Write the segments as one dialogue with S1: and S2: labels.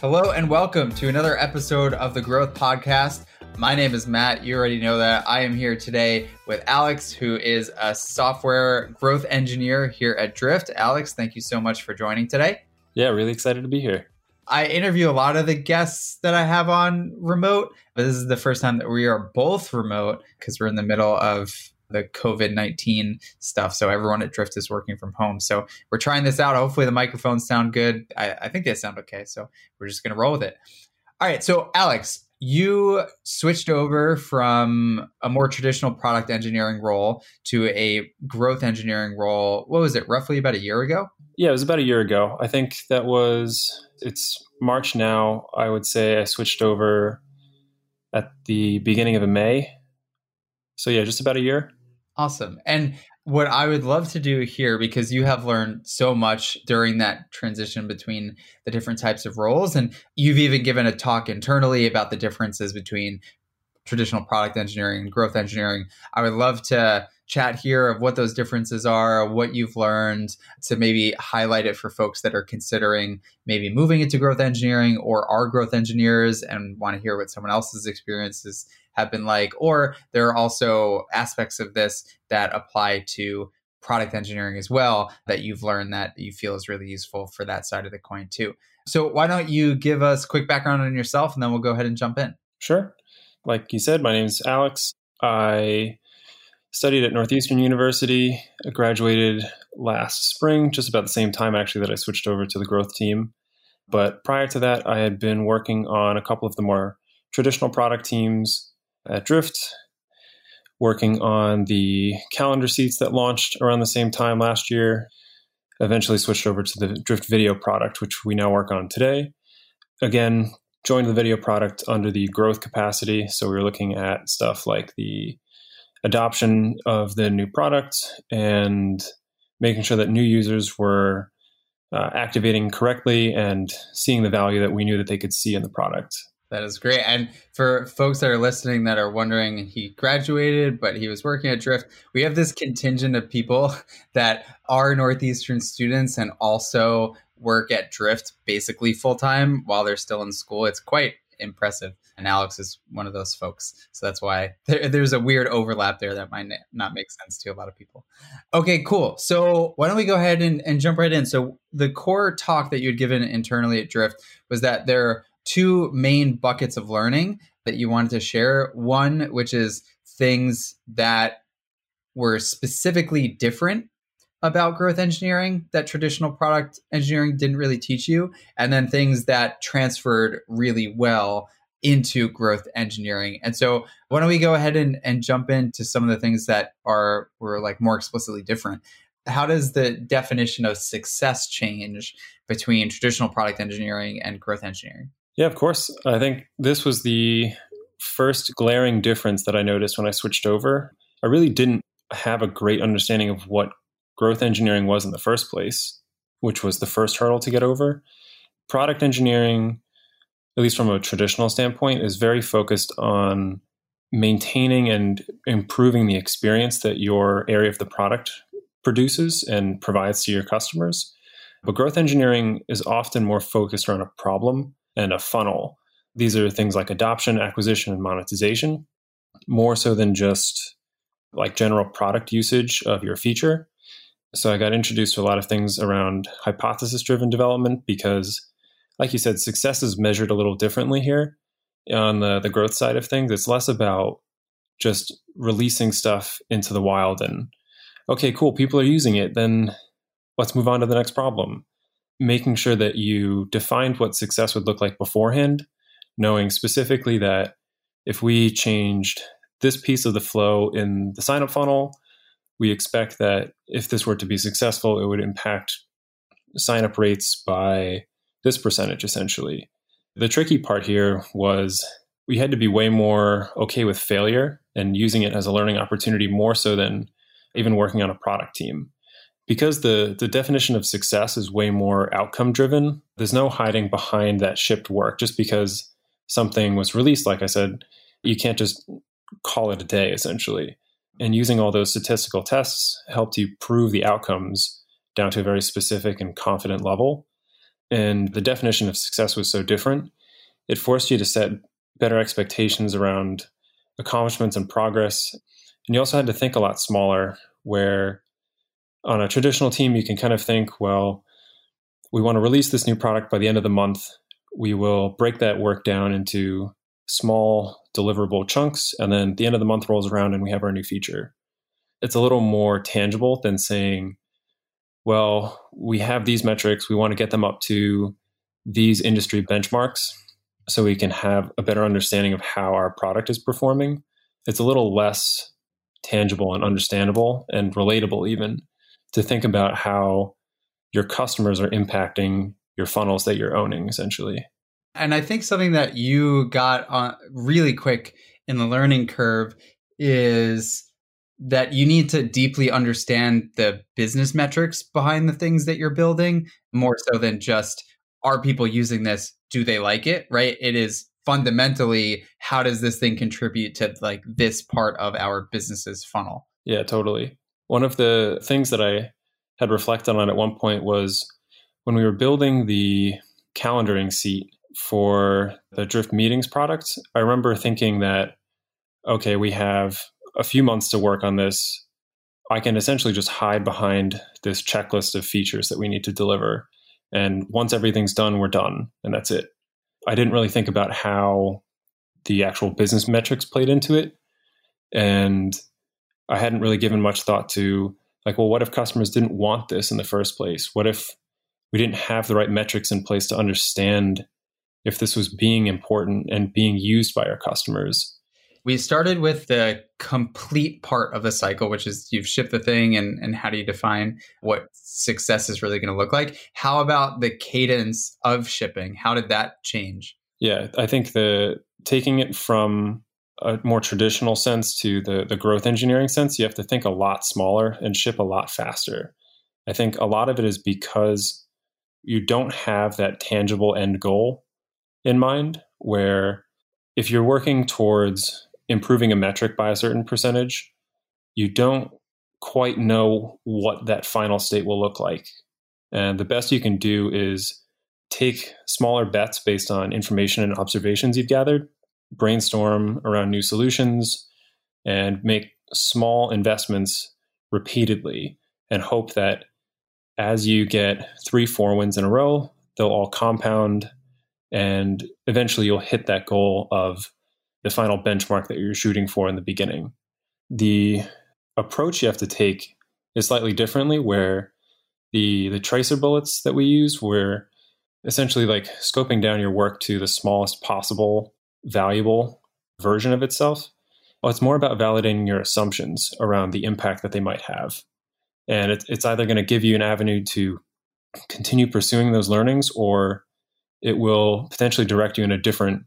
S1: Hello and welcome to another episode of the Growth Podcast. My name is Matt. You already know that. I am here today with Alex, who is a software growth engineer here at Drift. Alex, thank you so much for joining today.
S2: Yeah, really excited to be here.
S1: I interview a lot of the guests that I have on remote, but this is the first time that we are both remote because we're in the middle of the COVID 19 stuff. So everyone at Drift is working from home. So we're trying this out. Hopefully the microphones sound good. I, I think they sound okay. So we're just going to roll with it. All right. So, Alex, you switched over from a more traditional product engineering role to a growth engineering role. What was it, roughly about a year ago?
S2: Yeah, it was about a year ago. I think that was, it's March now. I would say I switched over at the beginning of May. So, yeah, just about a year.
S1: Awesome. And what I would love to do here, because you have learned so much during that transition between the different types of roles, and you've even given a talk internally about the differences between traditional product engineering and growth engineering. I would love to chat here of what those differences are, what you've learned, to maybe highlight it for folks that are considering maybe moving into growth engineering or are growth engineers and want to hear what someone else's experiences have been like. Or there are also aspects of this that apply to product engineering as well that you've learned that you feel is really useful for that side of the coin too. So why don't you give us quick background on yourself and then we'll go ahead and jump in.
S2: Sure. Like you said, my name is Alex. I studied at Northeastern University, I graduated last spring, just about the same time actually that I switched over to the growth team. But prior to that, I had been working on a couple of the more traditional product teams at Drift, working on the calendar seats that launched around the same time last year. Eventually switched over to the Drift video product, which we now work on today. Again, joined the video product under the growth capacity. So we were looking at stuff like the adoption of the new product and making sure that new users were uh, activating correctly and seeing the value that we knew that they could see in the product.
S1: That is great. And for folks that are listening that are wondering, he graduated, but he was working at Drift. We have this contingent of people that are Northeastern students and also work at Drift basically full time while they're still in school. It's quite impressive. And Alex is one of those folks. So that's why there, there's a weird overlap there that might not make sense to a lot of people. Okay, cool. So why don't we go ahead and, and jump right in? So the core talk that you had given internally at Drift was that there two main buckets of learning that you wanted to share. One, which is things that were specifically different about growth engineering that traditional product engineering didn't really teach you, and then things that transferred really well into growth engineering. And so why don't we go ahead and, and jump into some of the things that are were like more explicitly different. How does the definition of success change between traditional product engineering and growth engineering?
S2: Yeah, of course. I think this was the first glaring difference that I noticed when I switched over. I really didn't have a great understanding of what growth engineering was in the first place, which was the first hurdle to get over. Product engineering, at least from a traditional standpoint, is very focused on maintaining and improving the experience that your area of the product produces and provides to your customers. But growth engineering is often more focused around a problem and a funnel. These are things like adoption, acquisition, and monetization, more so than just like general product usage of your feature. So I got introduced to a lot of things around hypothesis driven development because, like you said, success is measured a little differently here on the, the growth side of things. It's less about just releasing stuff into the wild and, okay, cool, people are using it, then let's move on to the next problem making sure that you defined what success would look like beforehand, knowing specifically that if we changed this piece of the flow in the sign up funnel, we expect that if this were to be successful, it would impact sign up rates by this percentage essentially. The tricky part here was we had to be way more okay with failure and using it as a learning opportunity more so than even working on a product team because the the definition of success is way more outcome driven there's no hiding behind that shipped work. Just because something was released like i said you can't just call it a day essentially. And using all those statistical tests helped you prove the outcomes down to a very specific and confident level. And the definition of success was so different, it forced you to set better expectations around accomplishments and progress. And you also had to think a lot smaller, where on a traditional team, you can kind of think, well, we want to release this new product by the end of the month. We will break that work down into small deliverable chunks. And then the end of the month rolls around and we have our new feature. It's a little more tangible than saying, well, we have these metrics. We want to get them up to these industry benchmarks so we can have a better understanding of how our product is performing. It's a little less tangible and understandable and relatable, even to think about how your customers are impacting your funnels that you're owning essentially.
S1: And I think something that you got on really quick in the learning curve is that you need to deeply understand the business metrics behind the things that you're building more so than just are people using this? Do they like it? Right? It is fundamentally how does this thing contribute to like this part of our business's funnel?
S2: Yeah totally one of the things that i had reflected on at one point was when we were building the calendaring seat for the Drift Meetings product, I remember thinking that, okay, we have a few months to work on this. I can essentially just hide behind this checklist of features that we need to deliver. And once everything's done, we're done. And that's it. I didn't really think about how the actual business metrics played into it. And I hadn't really given much thought to like, well, what if customers didn't want this in the first place? What if we didn't have the right metrics in place to understand if this was being important and being used by our customers?
S1: We started with the complete part of the cycle, which is you've shipped the thing and, and how do you define what success is really going to look like? How about the cadence of shipping? How did that change?
S2: Yeah, I think the taking it from a more traditional sense to the, the growth engineering sense, you have to think a lot smaller and ship a lot faster. I think a lot of it is because you don't have that tangible end goal in mind, where if you're working towards improving a metric by a certain percentage, you don't quite know what that final state will look like. And the best you can do is take smaller bets based on information and observations you've gathered brainstorm around new solutions and make small investments repeatedly and hope that as you get three, four wins in a row, they'll all compound and eventually you'll hit that goal of the final benchmark that you're shooting for in the beginning. The approach you have to take is slightly differently where the the tracer bullets that we use were essentially like scoping down your work to the smallest possible valuable version of itself. Well, it's more about validating your assumptions around the impact that they might have. And it, it's either going to give you an avenue to continue pursuing those learnings or it will potentially direct you in a different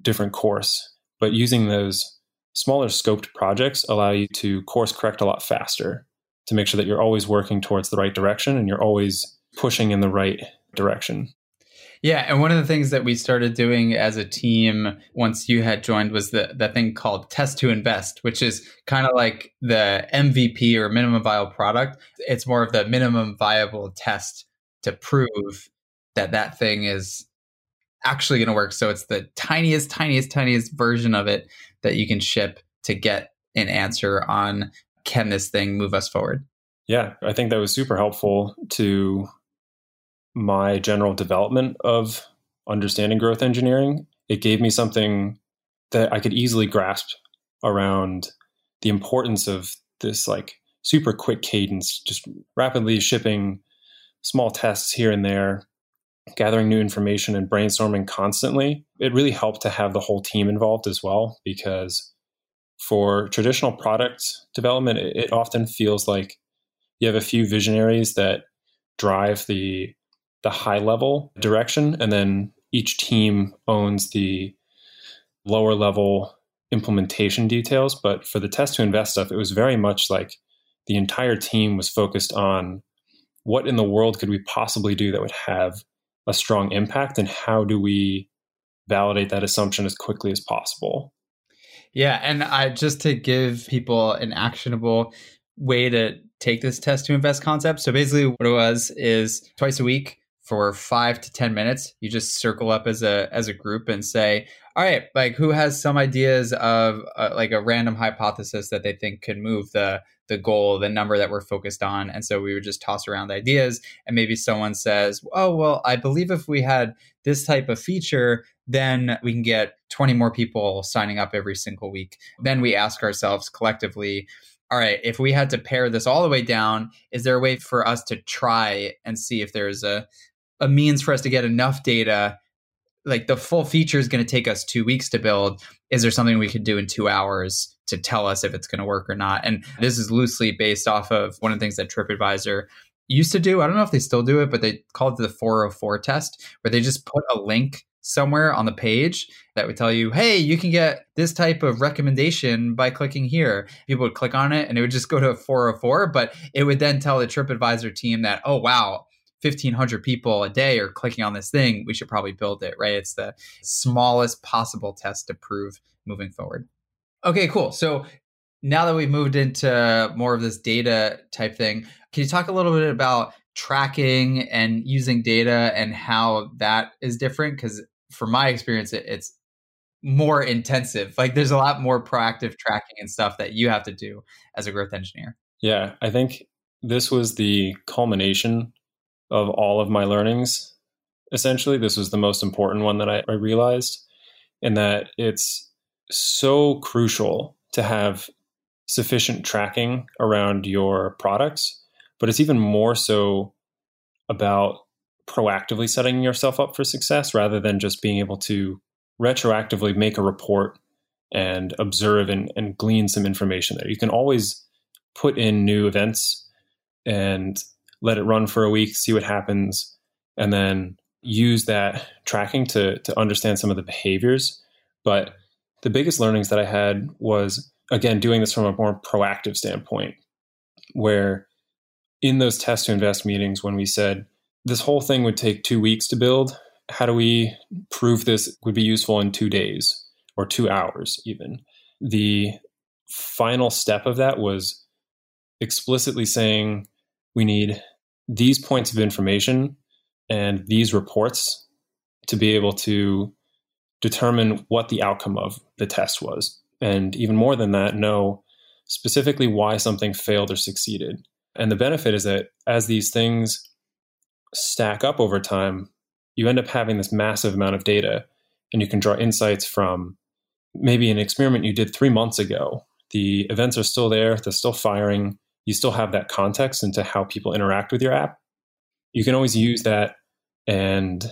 S2: different course. But using those smaller scoped projects allow you to course correct a lot faster to make sure that you're always working towards the right direction and you're always pushing in the right direction.
S1: Yeah, and one of the things that we started doing as a team once you had joined was the that thing called test to invest, which is kind of like the MVP or minimum viable product. It's more of the minimum viable test to prove that that thing is actually going to work. So it's the tiniest, tiniest, tiniest version of it that you can ship to get an answer on can this thing move us forward.
S2: Yeah, I think that was super helpful to my general development of understanding growth engineering, it gave me something that I could easily grasp around the importance of this like super quick cadence, just rapidly shipping small tests here and there, gathering new information and brainstorming constantly. It really helped to have the whole team involved as well because for traditional product development, it, often feels like you have a few visionaries that drive the the high level direction, and then each team owns the lower level implementation details. But for the test to invest stuff, it was very much like the entire team was focused on what in the world could we possibly do that would have a strong impact, and how do we validate that assumption as quickly as possible.
S1: Yeah, and I just to give people an actionable way to take this test to invest concept. So basically what it was is twice a week for five to ten minutes you just circle up as a as a group and say all right like who has some ideas of uh, like a random hypothesis that they think could move the the goal the number that we're focused on? And so we would just toss around ideas and maybe someone says oh well i believe if we had this type of feature then we can get 20 more people signing up every single week. Then we ask ourselves collectively all right, if we had to pare this all the way down, is there a way for us to try and see if there's a a means for us to get enough data. Like the full feature is going to take us two weeks to build. Is there something we could do in two hours to tell us if it's going to work or not? And this is loosely based off of one of the things that tripadvisor used to do. I don't know if they still do it but they called it the 404 test where they just put a link somewhere on the page that would tell you, hey, you can get this type of recommendation by clicking here. People would click on it and it would just go to a 404, but it would then tell the TripAdvisor team that, oh, wow, 1500 people a day are clicking on this thing we should probably build it right? It's the smallest possible test to prove moving forward. Okay cool. So now that we've moved into more of this data type thing can you talk a little bit about tracking and using data and how that is different? Because from my experience it, it's more intensive. Like there's a lot more proactive tracking and stuff that you have to do as a growth engineer.
S2: Yeah i think this was the culmination of all of my learnings. Essentially, this was the most important one that I, I realized, in that it's so crucial to have sufficient tracking around your products, but it's even more so about proactively setting yourself up for success rather than just being able to retroactively make a report and observe and, and glean some information there. You can always put in new events and let it run for a week, see what happens, and then use that tracking to to understand some of the behaviors. But the biggest learnings that I had was again doing this from a more proactive standpoint, where in those test to invest meetings when we said this whole thing would take two weeks to build, how do we prove this would be useful in two days or two hours even? The final step of that was explicitly saying we need these points of information and these reports to be able to determine what the outcome of the test was. And even more than that, know specifically why something failed or succeeded. And the benefit is that as these things stack up over time, you end up having this massive amount of data and you can draw insights from maybe an experiment you did three months ago. The events are still there, they're still firing, you still have that context into how people interact with your app. You can always use that and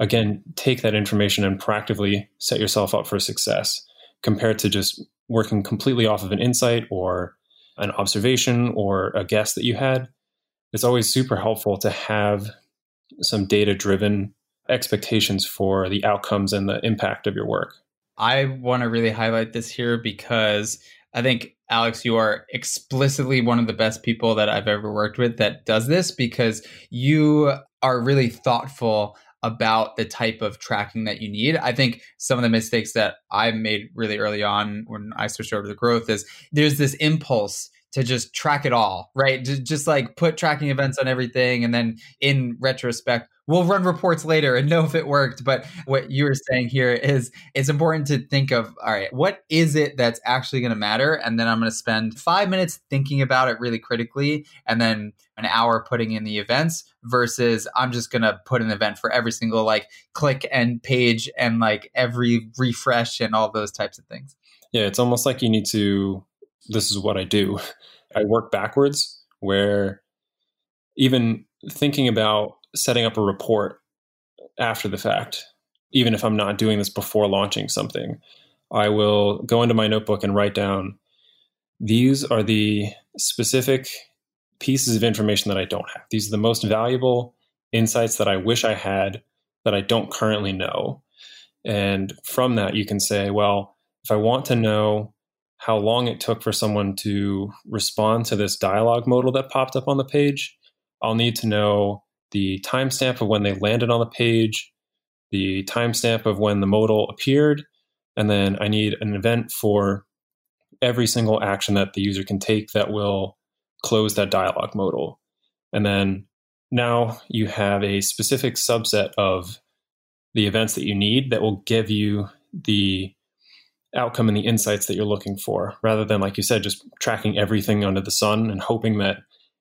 S2: again take that information and proactively set yourself up for success compared to just working completely off of an insight or an observation or a guess that you had. It's always super helpful to have some data driven expectations for the outcomes and the impact of your work.
S1: I want to really highlight this here because I think Alex, you are explicitly one of the best people that I've ever worked with that does this because you are really thoughtful about the type of tracking that you need. I think some of the mistakes that I made really early on when I switched over to growth is there's this impulse to just track it all, right? Just, just like put tracking events on everything. And then in retrospect, we'll run reports later and know if it worked. But what you were saying here is it's important to think of all right, what is it that's actually going to matter? And then I'm going to spend five minutes thinking about it really critically and then an hour putting in the events versus I'm just going to put an event for every single like click and page and like every refresh and all those types of things.
S2: Yeah, it's almost like you need to. This is what I do. I work backwards where even thinking about setting up a report after the fact, even if I'm not doing this before launching something, I will go into my notebook and write down these are the specific pieces of information that I don't have. These are the most valuable insights that I wish I had that I don't currently know. And from that, you can say, well, if I want to know how long it took for someone to respond to this dialogue modal that popped up on the page, I'll need to know the timestamp of when they landed on the page, the timestamp of when the modal appeared, and then I need an event for every single action that the user can take that will close that dialog modal. And then now you have a specific subset of the events that you need that will give you the outcome and the insights that you're looking for rather than like you said just tracking everything under the sun and hoping that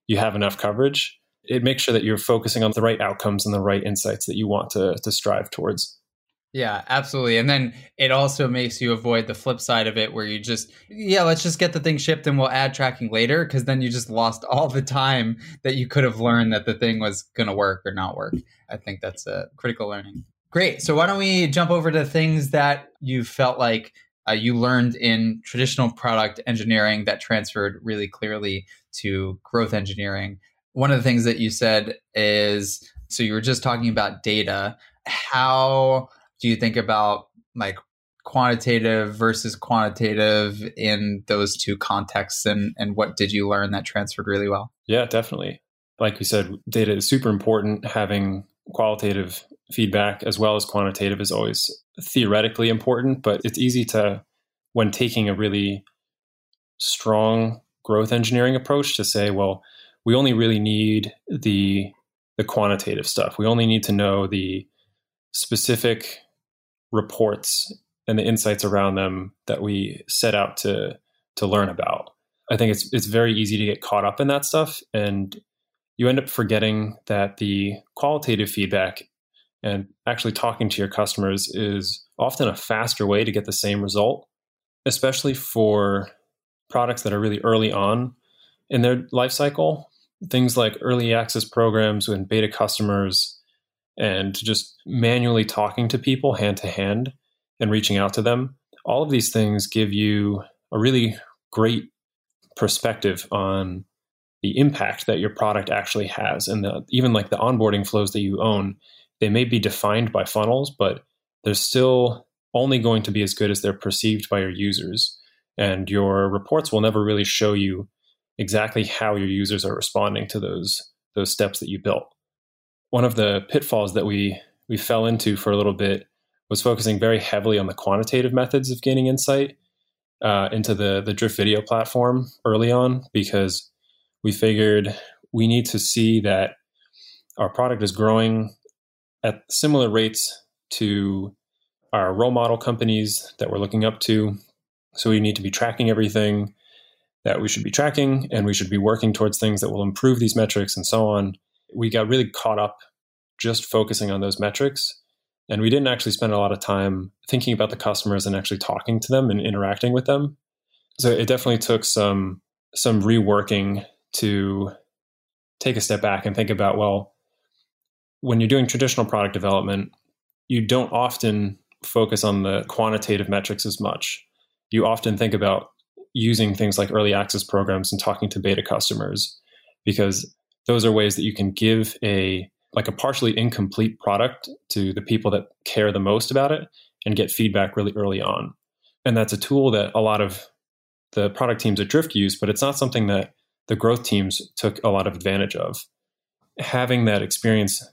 S2: you have enough coverage it makes sure that you're focusing on the right outcomes and the right insights that you want to, to strive towards
S1: yeah, absolutely. And then it also makes you avoid the flip side of it where you just, yeah, let's just get the thing shipped and we'll add tracking later because then you just lost all the time that you could have learned that the thing was going to work or not work. I think that's a critical learning. Great. So why don't we jump over to things that you felt like uh, you learned in traditional product engineering that transferred really clearly to growth engineering? One of the things that you said is so you were just talking about data. How do you think about like quantitative versus quantitative in those two contexts and and what did you learn that transferred really well
S2: yeah definitely like we said data is super important having qualitative feedback as well as quantitative is always theoretically important but it's easy to when taking a really strong growth engineering approach to say well we only really need the the quantitative stuff we only need to know the specific reports and the insights around them that we set out to to learn about. I think it's it's very easy to get caught up in that stuff and you end up forgetting that the qualitative feedback and actually talking to your customers is often a faster way to get the same result, especially for products that are really early on in their life cycle. Things like early access programs and beta customers and just manually talking to people hand to hand and reaching out to them. All of these things give you a really great perspective on the impact that your product actually has and the, even like the onboarding flows that you own they may be defined by funnels but they're still only going to be as good as they're perceived by your users. And your reports will never really show you exactly how your users are responding to those those steps that you built. One of the pitfalls that we we fell into for a little bit was focusing very heavily on the quantitative methods of gaining insight uh, into the the Drift video platform early on because we figured we need to see that our product is growing at similar rates to our role model companies that we're looking up to. So we need to be tracking everything that we should be tracking, and we should be working towards things that will improve these metrics and so on we got really caught up just focusing on those metrics. And we didn't actually spend a lot of time thinking about the customers and actually talking to them and interacting with them. So it definitely took some some reworking to take a step back and think about well, when you're doing traditional product development, you don't often focus on the quantitative metrics as much. You often think about using things like early access programs and talking to beta customers because those are ways that you can give a like a partially incomplete product to the people that care the most about it and get feedback really early on. And that's a tool that a lot of the product teams at Drift use, but it's not something that the growth teams took a lot of advantage of. Having that experience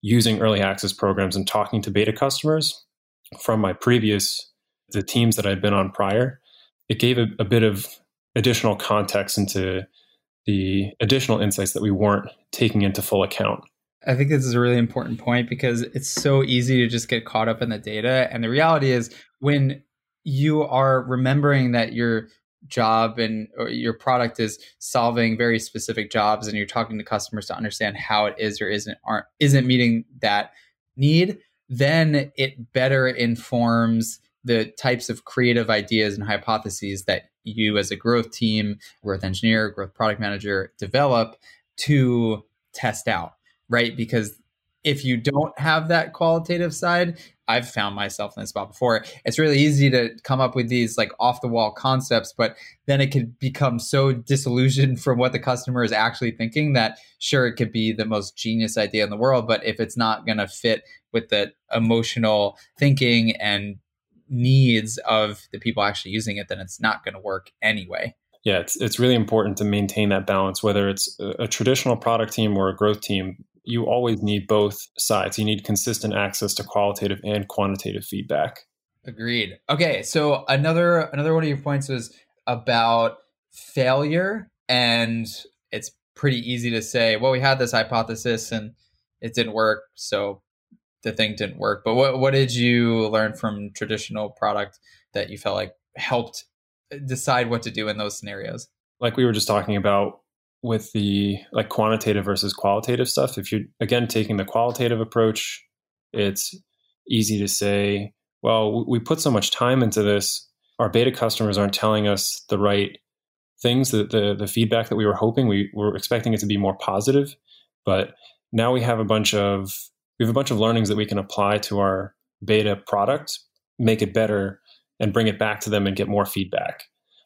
S2: using early access programs and talking to beta customers from my previous the teams that I'd been on prior, it gave a, a bit of additional context into the additional insights that we weren't taking into full account.
S1: I think this is a really important point because it's so easy to just get caught up in the data. And the reality is, when you are remembering that your job and your product is solving very specific jobs and you're talking to customers to understand how it is or isn't aren't isn't meeting that need then it better informs the types of creative ideas and hypotheses that you as a growth team, growth engineer, growth product manager develop to test out, right? Because if you don't have that qualitative side, I've found myself in this spot before. It's really easy to come up with these like off the wall concepts, but then it could become so disillusioned from what the customer is actually thinking that sure, it could be the most genius idea in the world, but if it's not going to fit with the emotional thinking and needs of the people actually using it, then it's not going to work anyway.
S2: Yeah, it's it's really important to maintain that balance. Whether it's a, a traditional product team or a growth team, you always need both sides. You need consistent access to qualitative and quantitative feedback.
S1: Agreed. Okay, so another another one of your points was about failure and it's pretty easy to say, well, we had this hypothesis and it didn't work, so the thing didn't work. But what what did you learn from traditional product that you felt like helped decide what to do in those scenarios?
S2: Like we were just talking about with the like quantitative versus qualitative stuff. If you're again taking the qualitative approach, it's easy to say, well, we put so much time into this. Our beta customers aren't telling us the right things, the, the, the feedback that we were hoping. We were expecting it to be more positive, but now we have a bunch of we have a bunch of learnings that we can apply to our beta product, make it better, and bring it back to them and get more feedback.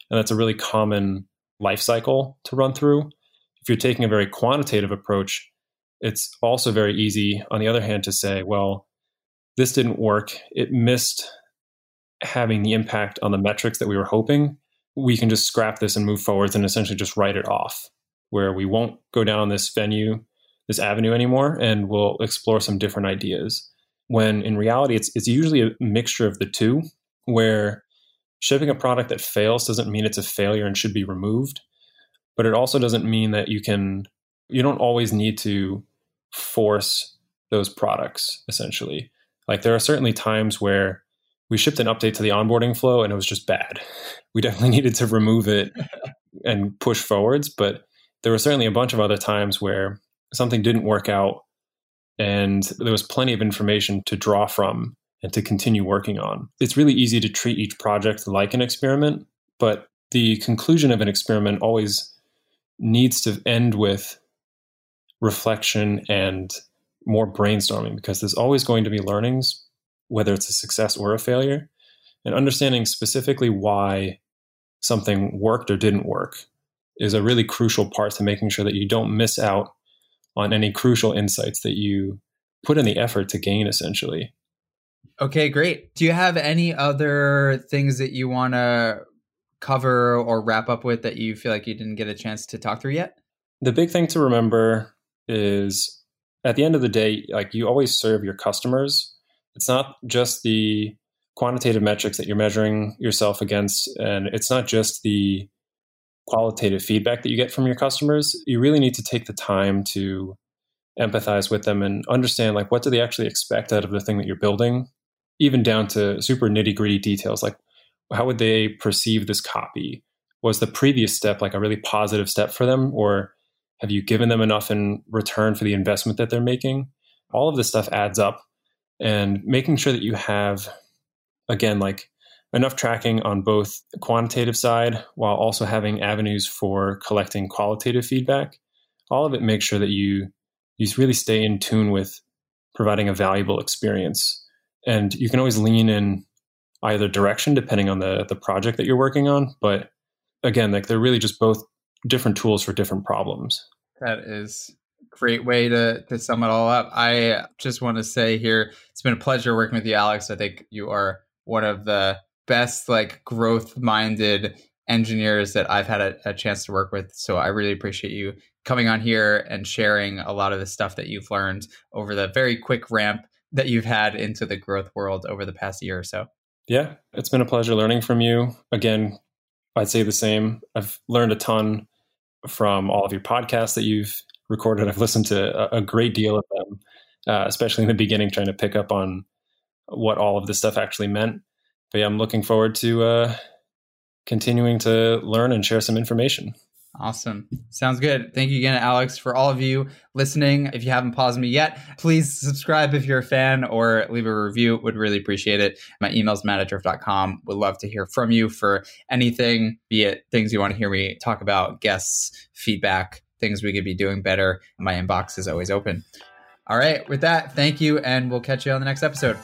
S2: And that's a really common life cycle to run through. If you're taking a very quantitative approach, it's also very easy, on the other hand, to say, well, this didn't work. It missed having the impact on the metrics that we were hoping. We can just scrap this and move forwards and essentially just write it off, where we won't go down this venue, this avenue anymore, and we'll explore some different ideas. When in reality, it's, it's usually a mixture of the two, where shipping a product that fails doesn't mean it's a failure and should be removed, but it also doesn't mean that you can, you don't always need to force those products essentially. Like there are certainly times where we shipped an update to the onboarding flow and it was just bad. We definitely needed to remove it and push forwards, but there were certainly a bunch of other times where something didn't work out and there was plenty of information to draw from and to continue working on. It's really easy to treat each project like an experiment, but the conclusion of an experiment always needs to end with reflection and more brainstorming because there's always going to be learnings, whether it's a success or a failure, and understanding specifically why something worked or didn't work is a really crucial part to making sure that you don't miss out on any crucial insights that you put in the effort to gain essentially.
S1: Okay, great. Do you have any other things that you want to cover or wrap up with that you feel like you didn't get a chance to talk through yet?
S2: The big thing to remember is at the end of the day, like you always serve your customers. It's not just the quantitative metrics that you're measuring yourself against, and it's not just the qualitative feedback that you get from your customers. You really need to take the time to empathize with them and understand like what do they actually expect out of the thing that you're building, even down to super nitty gritty details like how would they perceive this copy? Was the previous step like a really positive step for them, or have you given them enough in return for the investment that they're making? All of this stuff adds up. And making sure that you have, again, like enough tracking on both quantitative side while also having avenues for collecting qualitative feedback. All of it makes sure that you you really stay in tune with providing a valuable experience. And you can always lean in either direction depending on the the project that you're working on. But again, like they're really just both different tools for different problems.
S1: That is great way to to sum it all up. I just want to say here, it's been a pleasure working with you, Alex. I think you are one of the best like growth minded engineers that I've had a, a, chance to work with. So I really appreciate you coming on here and sharing a lot of the stuff that you've learned over the very quick ramp that you've had into the growth world over the past year or so.
S2: Yeah, it's been a pleasure learning from you. Again, I'd say the same. I've learned a ton from all of your podcasts that you've recorded. I've listened to a, great deal of them, uh, especially in the beginning, trying to pick up on what all of this stuff actually meant. But yeah, I'm looking forward to uh, continuing to learn and share some information.
S1: Awesome. Sounds good. Thank you again, Alex. For all of you listening, if you haven't paused me yet, please subscribe if you're a fan or leave a review. Would really appreciate it. My email is matt@drift.com. Would love to hear from you for anything, be it things you want to hear me talk about, guests, feedback, things we could be doing better. My inbox is always open. All right. With that, thank you, and we'll catch you on the next episode.